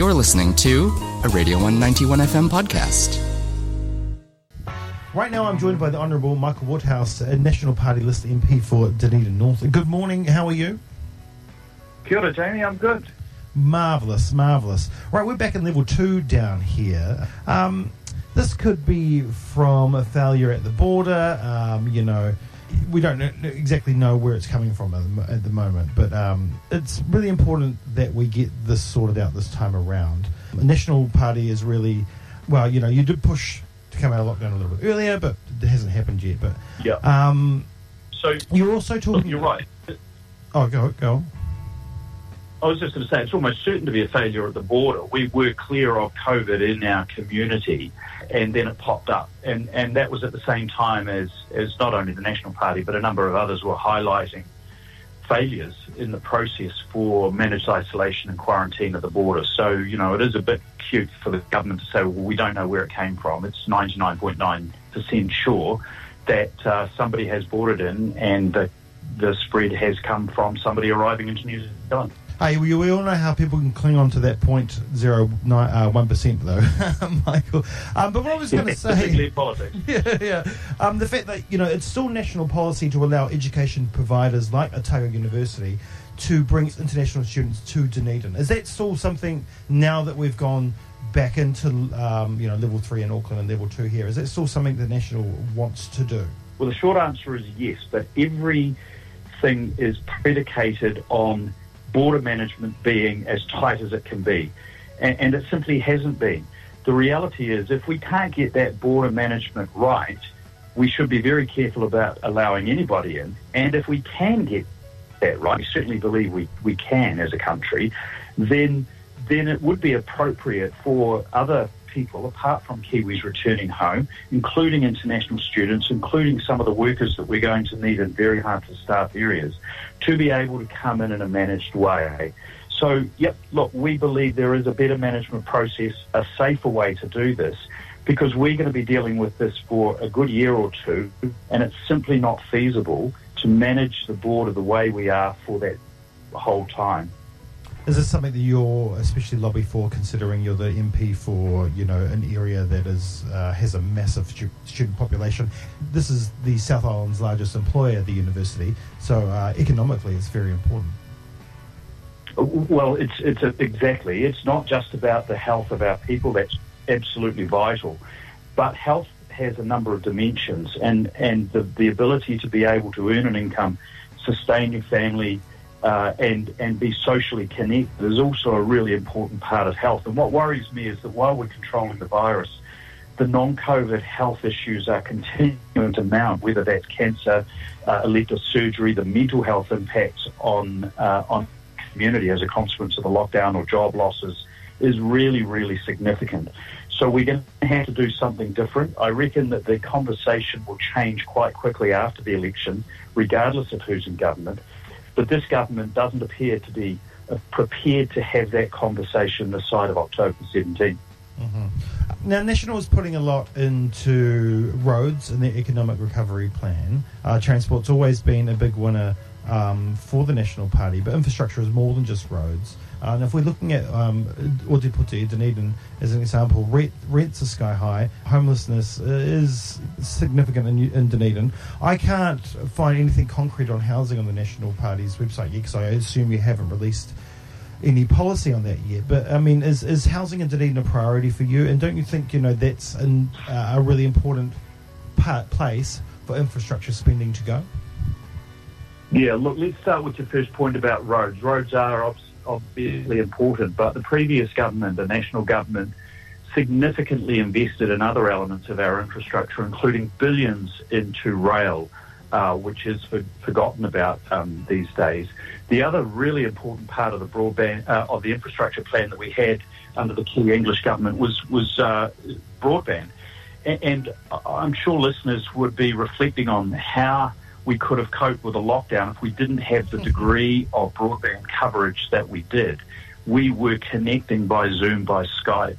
You're listening to a Radio 191 FM podcast. Right now, I'm joined by the Honourable Michael Woodhouse, a National Party list MP for Dunedin North. Good morning. How are you? Kia ora, Jamie. I'm good. Marvellous, marvellous. Right, we're back in level two down here. Um, this could be from a failure at the border. Um, you know, we don't know, exactly know where it's coming from at the, at the moment, but um, it's really important that we get this sorted out this time around. The National Party is really, well, you know, you did push to come out of lockdown a little bit earlier, but it hasn't happened yet. But Yeah. um, So you're also talking. you're right. Oh, go go. I was just going to say it's almost certain to be a failure at the border. We were clear of COVID in our community, and then it popped up, and and that was at the same time as as not only the National Party but a number of others were highlighting failures in the process for managed isolation and quarantine at the border. So you know it is a bit cute for the government to say, well, we don't know where it came from. It's ninety nine point nine percent sure that uh, somebody has it in, and the the spread has come from somebody arriving into New Zealand. Hey, we, we all know how people can cling on to that point zero uh, one percent though, Michael. Um, but what I was going to say, politics. yeah, yeah, um, the fact that you know it's still national policy to allow education providers like Otago University to bring international students to Dunedin. Is that still something now that we've gone back into um, you know level three in Auckland and level two here? Is that still something the national wants to do? Well, the short answer is yes, but everything is predicated on border management being as tight as it can be. And, and it simply hasn't been. The reality is, if we can't get that border management right, we should be very careful about allowing anybody in. And if we can get that right, we certainly believe we, we can as a country, then then it would be appropriate for other people, apart from Kiwis returning home, including international students, including some of the workers that we're going to need in very hard to staff areas, to be able to come in in a managed way. So, yep, look, we believe there is a better management process, a safer way to do this, because we're going to be dealing with this for a good year or two, and it's simply not feasible to manage the border the way we are for that whole time. Is this something that you're especially lobby for, considering you're the MP for you know an area that is uh, has a massive stu- student population? This is the South Island's largest employer, the university, so uh, economically it's very important. Well, it's it's a, exactly. It's not just about the health of our people. That's absolutely vital, but health has a number of dimensions, and and the the ability to be able to earn an income, sustain your family, uh, and and be socially connected is also a really important part of health. And what worries me is that while we're controlling the virus, the non-COVID health issues are continuing to mount. Whether that's cancer, uh, elective surgery, the mental health impacts on uh, on community as a consequence of the lockdown or job losses is really really significant. So we're going to have to do something different. I reckon that the conversation will change quite quickly after the election, regardless of who's in government. But this government doesn't appear to be uh, prepared to have that conversation this side of October 17. Now, National is putting a lot into roads and their economic recovery plan. Uh, transport's always been a big winner um, for the National Party, but infrastructure is more than just roads. Uh, and if we're looking at um, Ōtepoti, Dunedin, as an example, rent, rents are sky high, homelessness is significant in, in Dunedin. I can't find anything concrete on housing on the National Party's website yet because I assume you haven't released any policy on that yet. But I mean, is is housing in Dunedin a priority for you? And don't you think you know that's uh, a really important part place for infrastructure spending to go? Yeah, look, let's start with your first point about roads. Roads are obviously important, but the previous government, the national government, significantly invested in other elements of our infrastructure, including billions into rail, uh, which is for, forgotten about um, these days. The other really important part of the broadband uh, of the infrastructure plan that we had under the Key English government was was uh, broadband, and, and I'm sure listeners would be reflecting on how we could have coped with a lockdown if we didn't have the degree of broadband coverage that we did. We were connecting by Zoom, by Skype.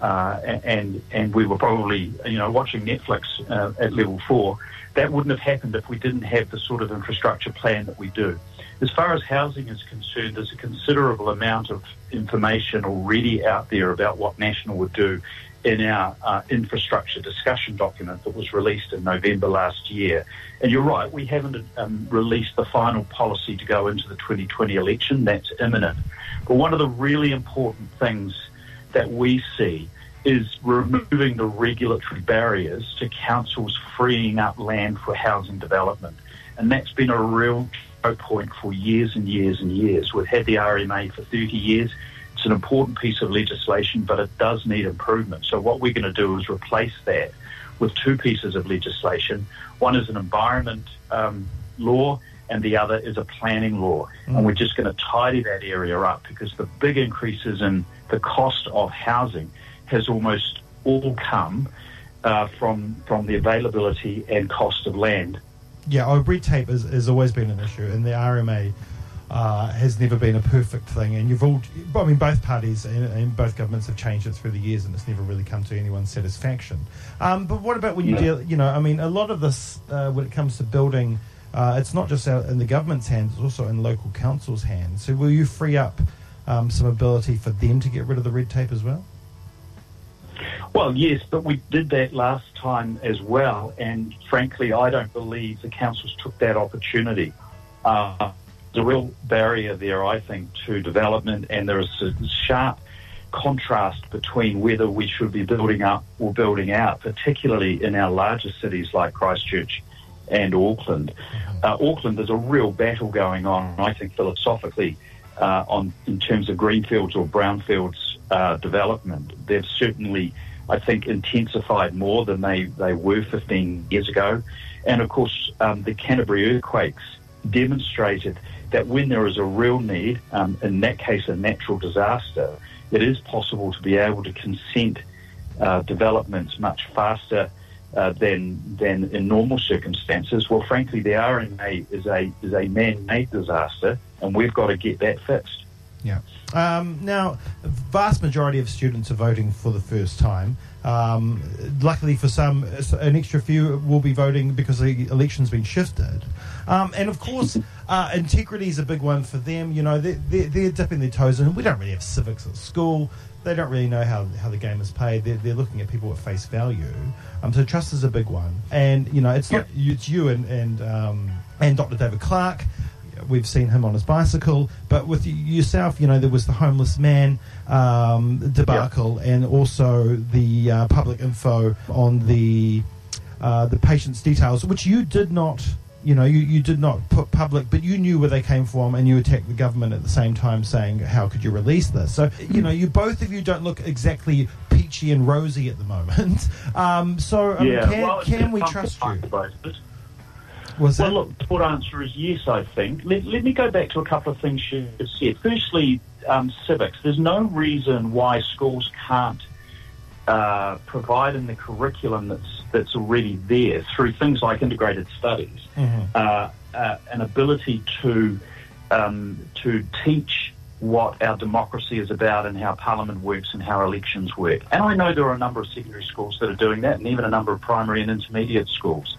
uh, and and we were probably you know watching Netflix uh, at level four. That wouldn't have happened if we didn't have the sort of infrastructure plan that we do. As far as housing is concerned, there's a considerable amount of information already out there about what National would do in our uh, infrastructure discussion document that was released in November last year. And you're right, we haven't um, released the final policy to go into the 2020 election. That's imminent. But one of the really important things that we see is removing the regulatory barriers to councils freeing up land for housing development. And that's been a real point for years and years and years. We've had the RMA for 30 years. It's an important piece of legislation, but it does need improvement. So what we're going to do is replace that with two pieces of legislation. One is an environment um, law, and the other is a planning law. Mm. And we're just going to tidy that area up because the big increases in the cost of housing has almost all come uh, from from the availability and cost of land. Yeah, oh, red tape has, has always been an issue, and the RMA uh, has never been a perfect thing. And you've all, I mean, both parties and, and, both governments have changed it through the years, and it's never really come to anyone's satisfaction. Um, but what about when you deal, you know, I mean, a lot of this, uh, when it comes to building, uh, it's not just in the government's hands, it's also in local councils' hands. So will you free up um, some ability for them to get rid of the red tape as well? Well, yes, but we did that last time as well, and frankly, I don't believe the councils took that opportunity. Uh, a real barrier there, I think, to development, and there is a sharp contrast between whether we should be building up or building out, particularly in our larger cities like Christchurch and Auckland. Mm-hmm. Uh, Auckland, there's a real battle going on, I think, philosophically, uh, on in terms of greenfields or brownfields uh, development. They've certainly I think, intensified more than they, they were 15 years ago. And of course, um, the Canterbury earthquakes demonstrated that when there is a real need, um, in that case a natural disaster, it is possible to be able to consent uh, developments much faster uh, than than in normal circumstances. Well, frankly, the RMA is a is a man-made disaster, and we've got to get that fixed. Yeah. Um, now, vast majority of students are voting for the first time. Um, luckily for some, an extra few will be voting because the election's been shifted. Um, and of course, uh, integrity is a big one for them. You know, they're, they're, they're, dipping their toes in. We don't really have civics at school. They don't really know how, how the game is played. They're, they're looking at people at face value. Um, so trust is a big one. And, you know, it's not, it's you and, and, um, and Dr. David Clark we've seen him on his bicycle. But with yourself, you know, there was the homeless man um, debacle, and also the uh, public info on the uh, the patient's details, which you did not. You know, you, you did not put public, but you knew where they came from, and you attacked the government at the same time, saying, "How could you release this?" So, you know, you both of you don't look exactly peachy and rosy at the moment. Um, so, um, yeah, can, well, can we trust you? Was well, look, the short answer is yes, I think. Let, let me go back to a couple of things you said. Firstly, um, civics. There's no reason why schools can't uh, provide in the curriculum that's that's already there through things like integrated studies, mm-hmm. uh, uh, an ability to um, to teach what our democracy is about and how Parliament works and how elections work. And I know there are a number of secondary schools that are doing that, and even a number of primary and intermediate schools.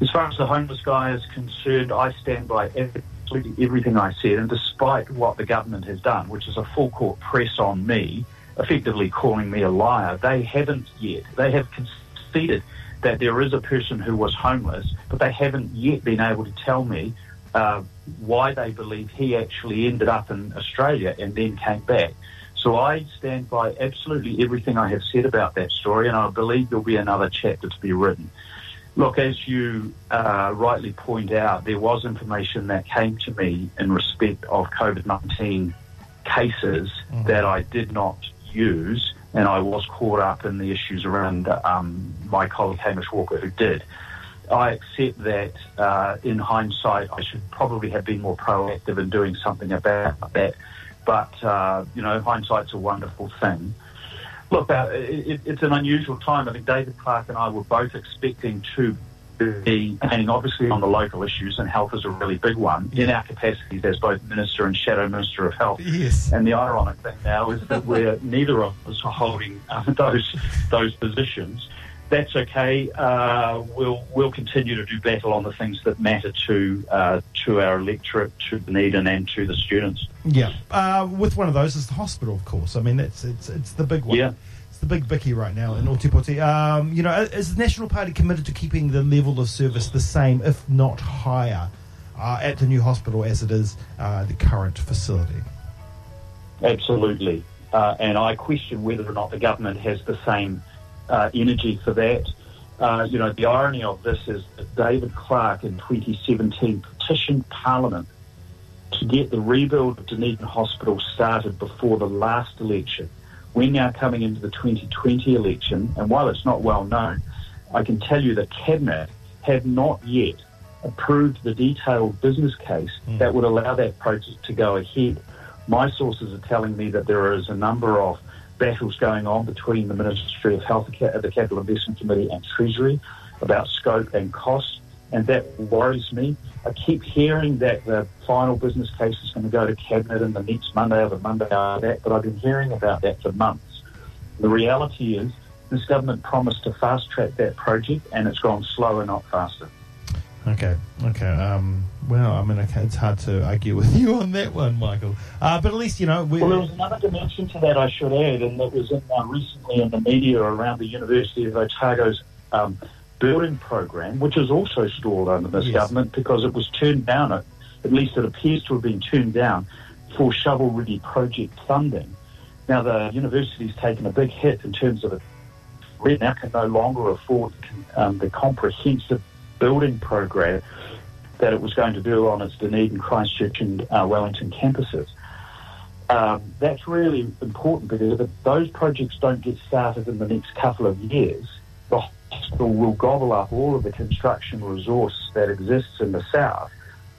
As far as the homeless guy is concerned, I stand by absolutely everything I said. And despite what the government has done, which is a full court press on me, effectively calling me a liar, they haven't yet. They have conceded that there is a person who was homeless, but they haven't yet been able to tell me uh, why they believe he actually ended up in Australia and then came back. So I stand by absolutely everything I have said about that story, and I believe there'll be another chapter to be written. Look, as you uh, rightly point out, there was information that came to me in respect of COVID 19 cases mm-hmm. that I did not use, and I was caught up in the issues around um, my colleague Hamish Walker, who did. I accept that uh, in hindsight, I should probably have been more proactive in doing something about that. But, uh, you know, hindsight's a wonderful thing. Look, uh, it, it's an unusual time. I think David Clark and I were both expecting to be and obviously on the local issues, and health is a really big one, in our capacities as both Minister and Shadow Minister of Health. Yes. And the ironic thing now is that we're neither of us are holding uh, those those positions. That's okay. Uh, we'll we'll continue to do battle on the things that matter to uh, to our electorate, to Dunedin, and to the students. Yeah. Uh, with one of those is the hospital, of course. I mean, that's it's it's the big one. Yeah. It's the big bicky right now in Ōtepoti. Um, you know, is the National Party committed to keeping the level of service the same, if not higher, uh, at the new hospital as it is uh, the current facility? Absolutely. Uh, and I question whether or not the government has the same uh, energy for that. Uh, you know, the irony of this is that David Clark in 2017 petitioned Parliament to get the rebuild of Dunedin Hospital started before the last election. We're now coming into the 2020 election, and while it's not well known, I can tell you that Cabinet have not yet approved the detailed business case Mm. that would allow that project to go ahead. My sources are telling me that there is a number of battles going on between the Ministry of Health, the Capital Investment Committee, and Treasury about scope and cost, and that worries me. I keep hearing that the final business case is going to go to Cabinet in the next Monday or the Monday after that, but I've been hearing about that for months. The reality is, this government promised to fast track that project, and it's gone slower, not faster. Okay, okay. Um, well, I mean, it's hard to argue with you on that one, Michael. Uh, but at least, you know, we Well, there was another dimension to that I should add, and that was in, uh, recently in the media around the University of Otago's um, building program, which is also stalled under this Yes. government because it was turned down, at, at least it appears to have been turned down, for shovel-ready project funding. Now, the university's taken a big hit in terms of it. We now can no longer afford um, the comprehensive building program that it was going to do on its Dunedin, Christchurch, and uh, Wellington campuses. Um, that's really important because if those projects don't get started in the next couple of years, the hospital will gobble up all of the construction resource that exists in the south,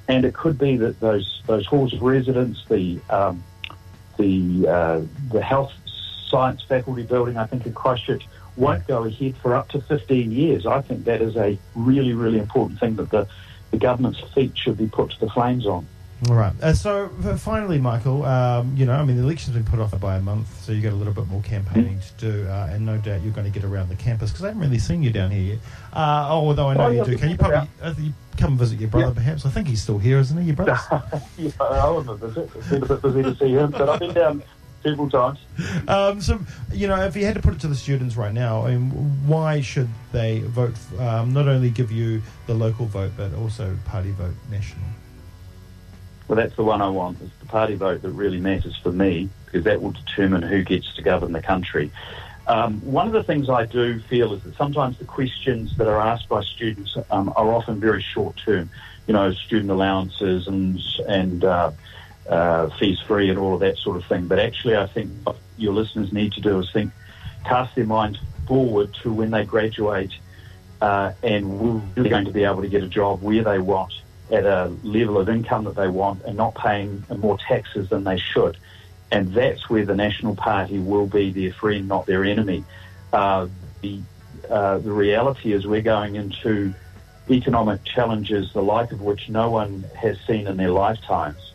and it could be that those those halls of residence, the um, the uh, the health science faculty building, I think in Christchurch, won't go ahead for up to 15 years. I think that is a really really important thing that the the government's feet should be put to the flames on. All right. Uh, so finally, Michael, um, you know, I mean, the election's been put off by a month, so you've got a little bit more campaigning to do, uh, and no doubt you're going to get around the campus because I haven't really seen you down here yet. Uh, although I know Oh, you do. Can you probably uh, you come visit your brother, Yeah. perhaps? I think he's still here, isn't he? Your brother. yeah, I was a visit. It's been a bit busy to see him, but I've been down several times. um, so you know, if you had to put it to the students right now, I mean, why should they vote? Um, not only give you the local vote, but also party vote national. Well, that's the one I want. It's the party vote that really matters for me because that will determine who gets to govern the country. Um, one of the things I do feel is that sometimes the questions that are asked by students um, are often very short term. You know, student allowances and and uh, uh, fees free and all of that sort of thing. But actually, I think what your listeners need to do is think, cast their minds forward to when they graduate uh, and we're really going to be able to get a job where they want at a level of income that they want and not paying more taxes than they should. And that's where the National Party will be their friend, not their enemy. Uh, the, uh, the reality is we're going into economic challenges, the like of which no one has seen in their lifetimes.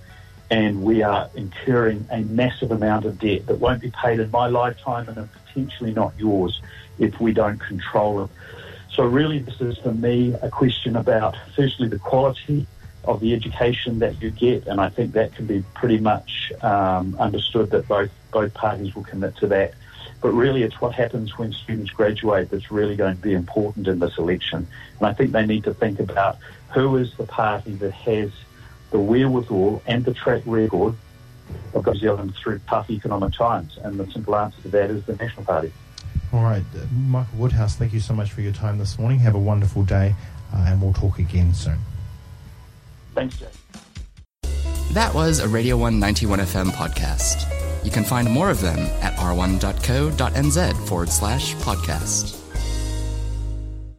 And we are incurring a massive amount of debt that won't be paid in my lifetime and potentially not yours if we don't control it. So really, this is for me a question about firstly the quality of the education that you get, and I think that can be pretty much um, understood that both both parties will commit to that. But really, it's what happens when students graduate that's really going to be important in this election. And I think they need to think about who is the party that has the wherewithal and the track record of New Zealand through tough economic times. And the simple answer to that is the National Party. All right, uh, Michael Woodhouse, thank you so much for your time this morning. Have a wonderful day, uh, and we'll talk again soon. Thanks, Jay. That was a Radio 191 FM podcast. You can find more of them at r1.co.nz forward slash podcast.